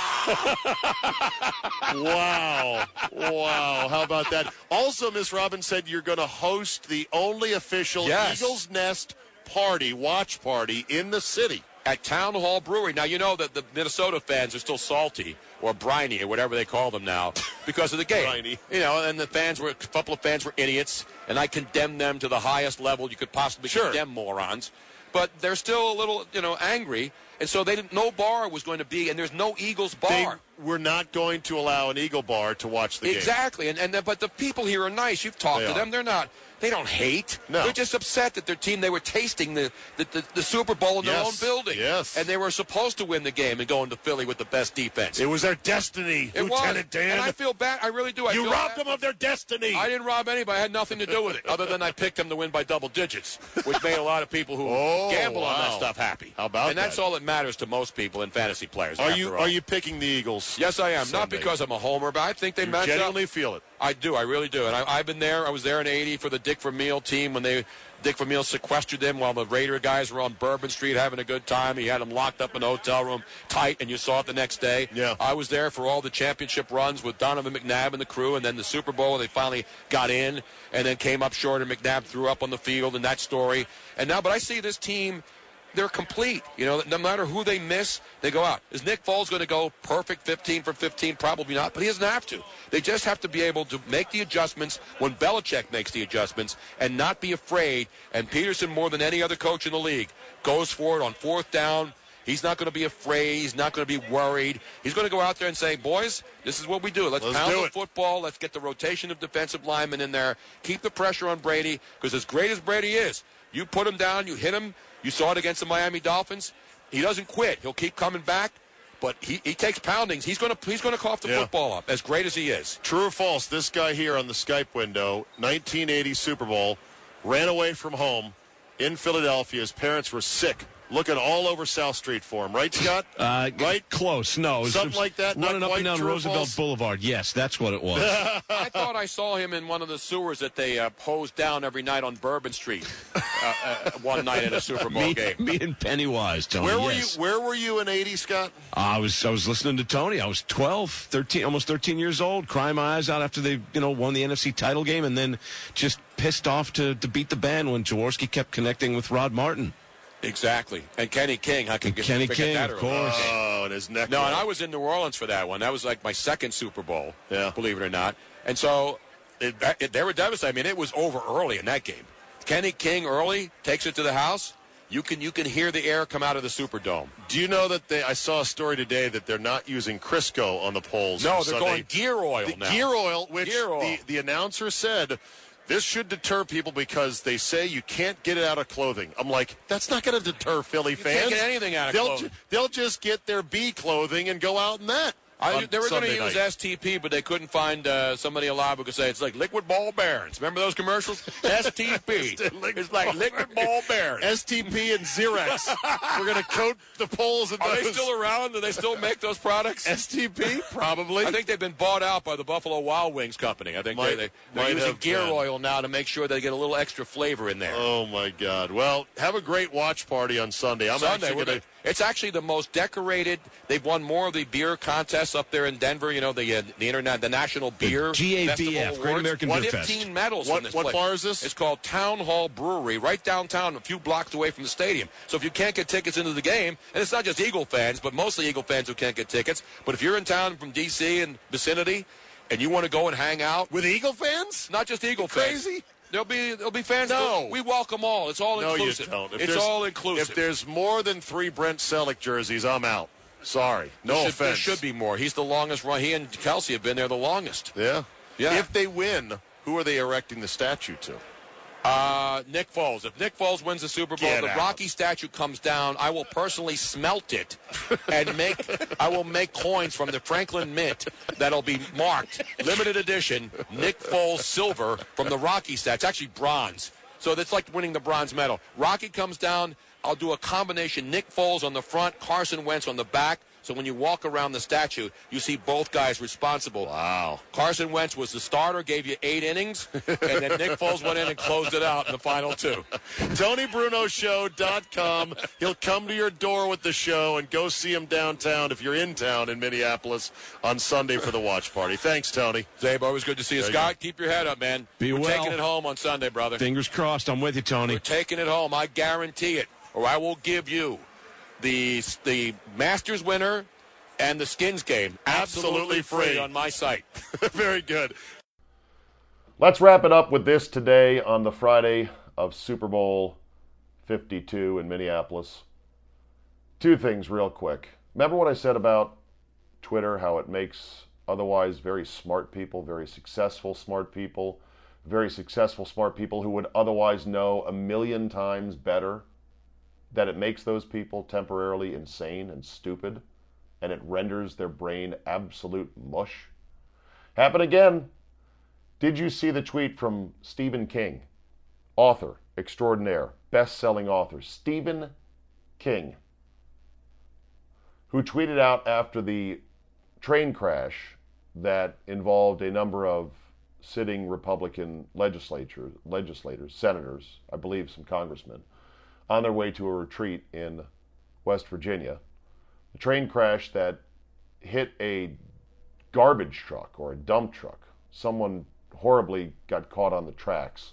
Wow. Wow. How about that? Also, Miss Robbins said you're going to host the only official Yes. Eagles Nest party, watch party in the city. At Town Hall Brewery. Now, you know that the Minnesota fans are still salty, or briny, or whatever they call them now, because of the game. Briny. You know, and the fans were, a couple of fans were idiots, and I condemned them to the highest level you could possibly Sure. condemn morons. But they're still a little, you know, angry, and so they didn't. No bar was going to be, and there's no Eagles bar. They were not going to allow an Eagle bar to watch the game. Exactly, and and but the people here are nice. You've talked They to are. them. They're not. They don't hate. No. They're just upset that their team. They were tasting the the, the, the Super Bowl in their own building. yes. and they were supposed to win the game and go into Philly with the best defense. It was their destiny, It was, Lieutenant Dan. and I feel bad. I really do. I you robbed bad. them of their destiny. I didn't rob anybody. I had nothing to do with it, other than I picked them to win by double digits, which made a lot of people who Oh, gamble on that stuff happy. How about And that's that? all that matters to most people and fantasy players. Are you all. are you picking the Eagles? Yes, I am. Not because I'm a homer, but I think they You match up. genuinely feel it. I do. I really do. And I, I've been there. I was there in '80 for the Dick Vermeil team when they Dick Vermeil sequestered them while the Raider guys were on Bourbon Street having a good time. He had them locked up in a hotel room, tight, and you saw it the next day. Yeah. I was there for all the championship runs with Donovan McNabb and the crew, and then the Super Bowl. They finally got in, and then came up short, and McNabb threw up on the field, and that story. And now, but I see this team they're complete. You know, no matter who they miss, they go out. Is Nick Foles going to go perfect 15 for 15? Probably not, but he doesn't have to. They just have to be able to make the adjustments when Belichick makes the adjustments and not be afraid. And Pederson, more than any other coach in the league, goes for it on fourth down. He's not going to be afraid. He's not going to be worried. He's going to go out there and say, "Boys, this is what we do. Let's, Let's pound the it." football. Let's get the rotation of defensive linemen in there. Keep the pressure on Brady because as great as Brady is, you put him down, you hit him. You saw it against the Miami Dolphins. He doesn't quit. He'll keep coming back." But he, he takes poundings. He's going to he's going to cough the Yeah. football up. As great as he is, True or false? This guy here on the Skype window, 1980 Super Bowl, ran away from home in Philadelphia. His parents were sick, looking all over South Street for him. Right, Scott? Uh, right? Close. No. Something was like that, Running up and down Roosevelt false? Boulevard. Yes, that's what it was. I thought I saw him in one of the sewers that they uh, hosed down every night on Bourbon Street. Uh, uh, one night in a Super Bowl me, game. me and Pennywise, Tony. Where were yes. you? Where were you in '80, Scott? I was I was listening to Tony. I was 12, 13, almost 13 years old, crying my eyes out after they, you know, won the NFC title game and then just pissed off to, to beat the band when Jaworski kept connecting with Rod Martin. Exactly. And Kenny King. How can Kenny forget King, that of course. Oh, and his neck. No, and. I was in New Orleans for that one. That was like my second Super Bowl. Yeah. Believe it or not. And so it, it, they were devastated. I mean, it was over early in that game. Kenny King early takes it to the house. You can you can hear the air come out of the Superdome. Do you know that they? I saw a story today that they're not using Crisco on the poles. No, they're Sunday. going gear oil The now. gear oil, which Gear oil. The, the announcer said. This should deter people because they say you can't get it out of clothing. I'm like, that's not going to deter Philly fans. can't get anything out of they'll clothing. they'll just get their B clothing and go out in that. I, they were going to use. STP, but they couldn't find uh, somebody alive who could say it's like liquid ball bearings. Remember those commercials? STP. it's like liquid ball bearings. STP and Xerox. We're going to coat the poles Are those. they still around? Do they still make those products? STP? Probably. I think they've been bought out by the Buffalo Wild Wings company. I think Might- they, they, they're using gear been. oil now to make sure they get a little extra flavor in there. Oh my God! Well, have a great watch party on Sunday. I'm Sunday, actually going to. Gonna- it's actually the most decorated. They've won more of the beer contests up there in Denver. You know the uh, the internet, the National Beer GABF, Festival Great Awards. American Won Beer Fest. 15 medals. What- in this what place. bar is this? It's called Town Hall Brewery, right downtown, a few blocks away from the stadium. So if you can't get tickets into the game, and it's not just Eagle fans, but mostly Eagle fans who can't get tickets. But if you're in town from D.C. and vicinity, and you want to go and hang out With Eagle fans? not just Eagle fans, crazy? There'll be there'll be fans. No. we welcome all. It's all No, inclusive. you don't. If it's all inclusive. If there's more than three Brent Celek jerseys, I'm out. Sorry. No there should, offense. there should be more. He's the longest run. He and Kelce have been there the longest. Yeah. Yeah. If they win, who are they erecting the statue to? Uh, Nick Foles. If Nick Foles wins the Super Bowl, Get the out. Rocky statue comes down. I will personally smelt it and make. I will make coins from the Franklin Mint that'll be marked limited edition Nick Foles silver from the Rocky statue. It's actually bronze, so that's like winning the bronze medal. Rocky comes down. I'll do a combination Nick Foles on the front, Carson Wentz on the back. So when you walk around the statue, you see both guys responsible. Wow. Carson Wentz was the starter, gave you eight innings, and then Nick Foles went in and closed it out in the final two. TonyBrunoShow.com. He'll come to your door with the show and go see him downtown if you're in town in Minneapolis on Sunday for the watch party. Thanks, Tony. Czabe, always good to see you. There you Scott, keep your head up, man. Be We're well. taking it home on Sunday, brother. Fingers crossed. I'm with you, Tony. We're taking it home. I guarantee it. Or I will give you the the Masters winner and the Skins game absolutely, Absolutely free. on my site. Very good. Let's wrap it up with this today on the Friday of Super Bowl 52 in Minneapolis. Two things, real quick. Remember what I said about Twitter, how it makes otherwise very smart people, very successful smart people, very successful smart people who would otherwise know a million times better, that it makes those people temporarily insane and stupid, and it renders their brain absolute mush? Happen again. Did you see the tweet from Stephen King, author extraordinaire, best selling author, Stephen King, who tweeted out after the train crash that involved a number of sitting Republican legislature, legislators, senators, I believe some congressmen, on their way to a retreat in West Virginia. The train crash that hit a garbage truck or a dump truck. Someone horribly got caught on the tracks.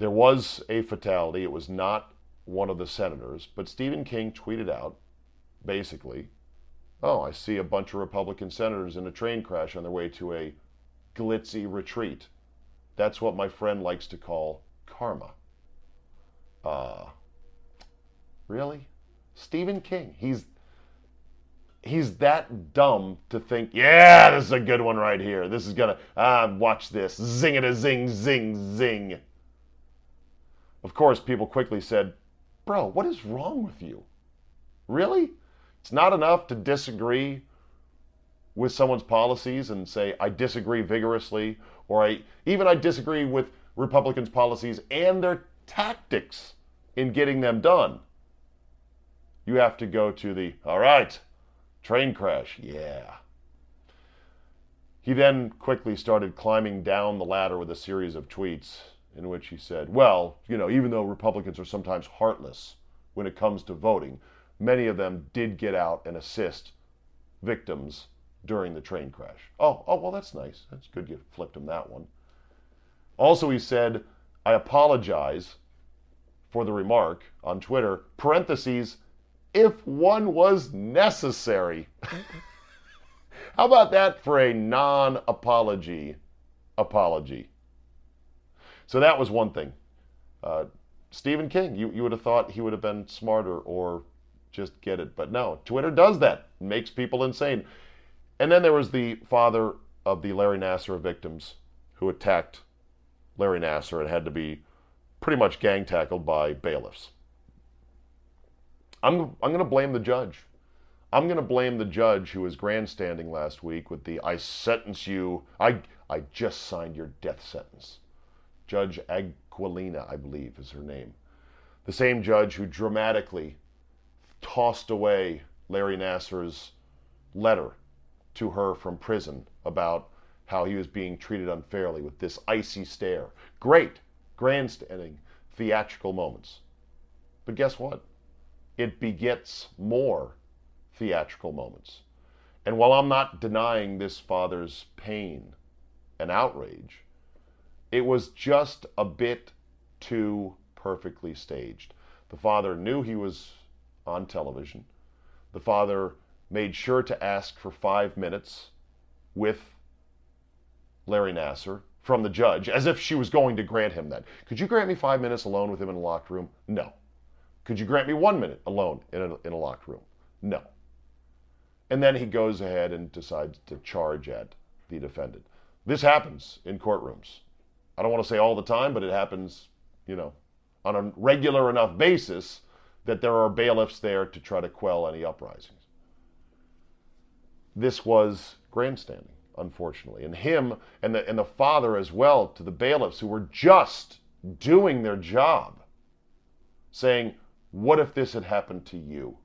There was a fatality. It was not one of the senators, but Stephen King tweeted out basically, Oh, I see a bunch of Republican senators in a train crash on their way to a glitzy retreat. That's what my friend likes to call karma. Uh, really? Stephen King. He's he's that dumb to think, yeah, this is a good one right here. This is gonna ah, watch this. Zing it a zing, zing, zing. Of course, people quickly said, Bro, what is wrong with you? Really? It's not enough to disagree with someone's policies and say, I disagree vigorously, or I even I disagree with Republicans' policies and their tactics in getting them done. You have to go to the, all right, train crash, yeah. He then quickly started climbing down the ladder with a series of tweets in which he said, well, you know, even though Republicans are sometimes heartless when it comes to voting, many of them did get out and assist victims during the train crash. Oh, oh, well, that's nice. That's good you flipped him that one. Also, he said, I apologize for the remark on Twitter, parentheses, if one was necessary. How about that for a non apology apology? So that was one thing. Uh, Stephen King, you, you would have thought he would have been smarter or just get it. But no, Twitter does that, makes people insane. And then there was the father of the Larry Nassar victims who attacked Larry Nassar and had to be pretty much gang tackled by bailiffs. I'm, I'm going to blame the judge. I'm going to blame the judge who was grandstanding last week with the I sentence you, I, I just signed your death sentence. Judge Aquilina, I believe, is her name. The same judge who dramatically tossed away Larry Nassar's letter to her from prison about how he was being treated unfairly with this icy stare. Great, grandstanding, theatrical moments. But guess what? It begets more theatrical moments. And while I'm not denying this father's pain and outrage, it was just a bit too perfectly staged. The father knew he was on television. The father made sure to ask for five minutes with Larry Nassar from the judge, as if she was going to grant him that. Could you grant me five minutes alone with him in a locked room? No. Could you grant me one minute alone in a, in a locked room? No. And then he goes ahead and decides to charge at the defendant. This happens in courtrooms. I don't want to say all the time, but it happens, you know, on a regular enough basis that there are bailiffs there to try to quell any uprisings. This was grandstanding, unfortunately. And him and the, and the father as well to the bailiffs who were just doing their job, saying, What if this had happened to you?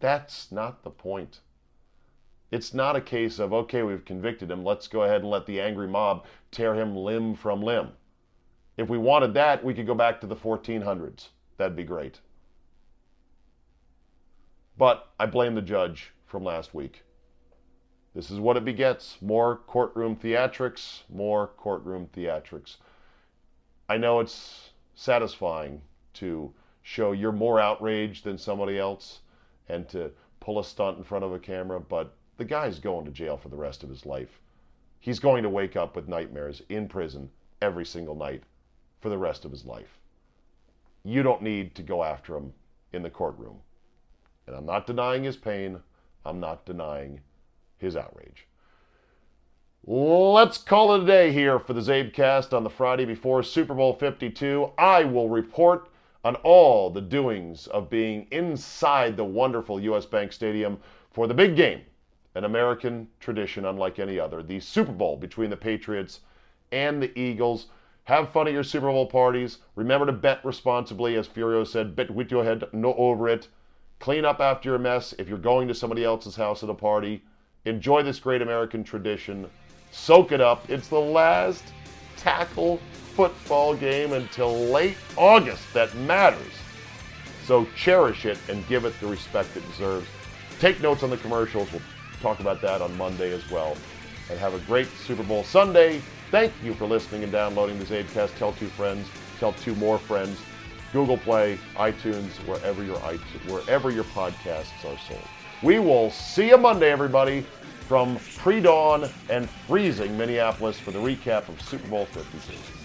That's not the point. It's not a case of, okay, we've convicted him, let's go ahead and let the angry mob tear him limb from limb. If we wanted that, we could go back to the 1400s. That'd be great. But I blame the judge from last week. This is what it begets more courtroom theatrics, more courtroom theatrics. I know it's satisfying to show you're more outraged than somebody else and to pull a stunt in front of a camera, but the guy's going to jail for the rest of his life. He's going to wake up with nightmares in prison every single night for the rest of his life. You don't need to go after him in the courtroom. And I'm not denying his pain, I'm not denying his outrage. Let's call it a day here for the CzabeCast on the Friday before Super Bowl 52. I will report on all the doings of being inside the wonderful US Bank Stadium for the big game an American tradition unlike any other. The Super Bowl between the Patriots and the Eagles. Have fun at your Super Bowl parties. Remember to bet responsibly, as Furio said, bet with your head, no over it. Clean up after your mess if you're going to somebody else's house at a party. Enjoy this great American tradition. Soak it up. It's the last tackle football game until late August that matters. So cherish it and give it the respect it deserves. Take notes on the commercials. We'll talk about that on Monday as well. And have a great Super Bowl Sunday. Thank you for listening and downloading the CzabeCast. Tell two friends, tell two more friends. Google Play, iTunes, wherever your iTunes, wherever your podcasts are sold. We will see you Monday, everybody, from pre-dawn and freezing Minneapolis for the recap of Super Bowl 52.